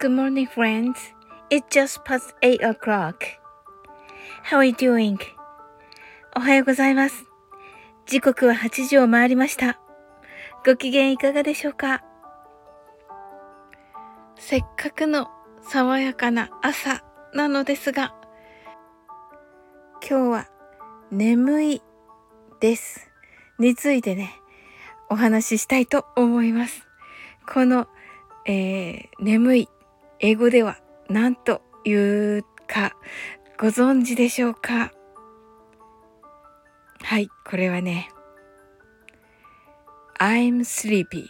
Good morning, friends. It's just past 8 o'clock. How are you doing? おはようございます。時刻は8時を回りました。ご機嫌いかがでしょうか？せっかくの爽やかな朝なのですが、今日は眠いです。についてね、お話ししたいと思います。この、えー、眠い、英語では何と言うかご存知でしょうか？はい、これはね、I'm sleepy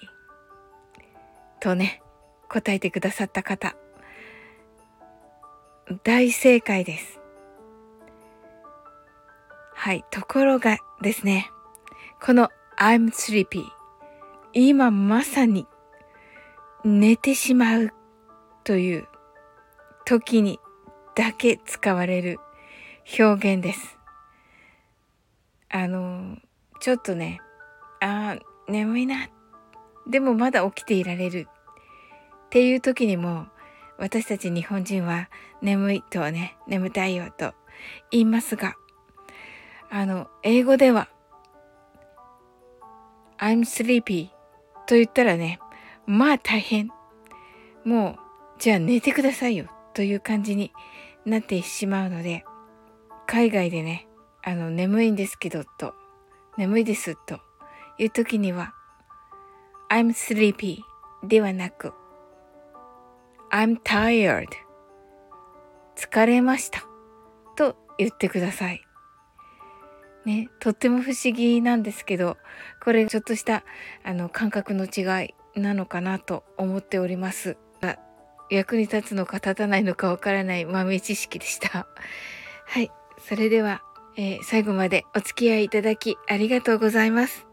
とね、答えてくださった方、大正解です。はい、ところがですね、この I'm sleepy 今まさに寝てしまうという時にだけ使われる表現です。あの、ちょっとね、あー眠いな。でもまだ起きていられる。っていう時にも、私たち日本人は眠いとはね、眠たいよと言いますが、あの、英語では I'm sleepy と言ったらね、まあ大変。もう、じゃあ寝てくださいよという感じになってしまうので、海外でね、あの、眠いんですけどと、眠いですという時には、I'm sleepy ではなく、I'm tired 疲れましたと言ってください。ね、とっても不思議なんですけど、これちょっとしたあの感覚の違いなのかなと思っております。役に立つのか立たないのかわからない豆知識でした。はい、それでは、えー最後までお付き合いいただきありがとうございます。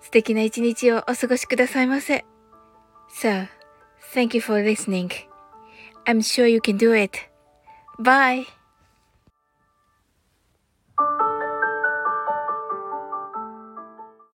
素敵な一日をお過ごしくださいませ。So, thank you for listening. I'm sure you can do it. Bye!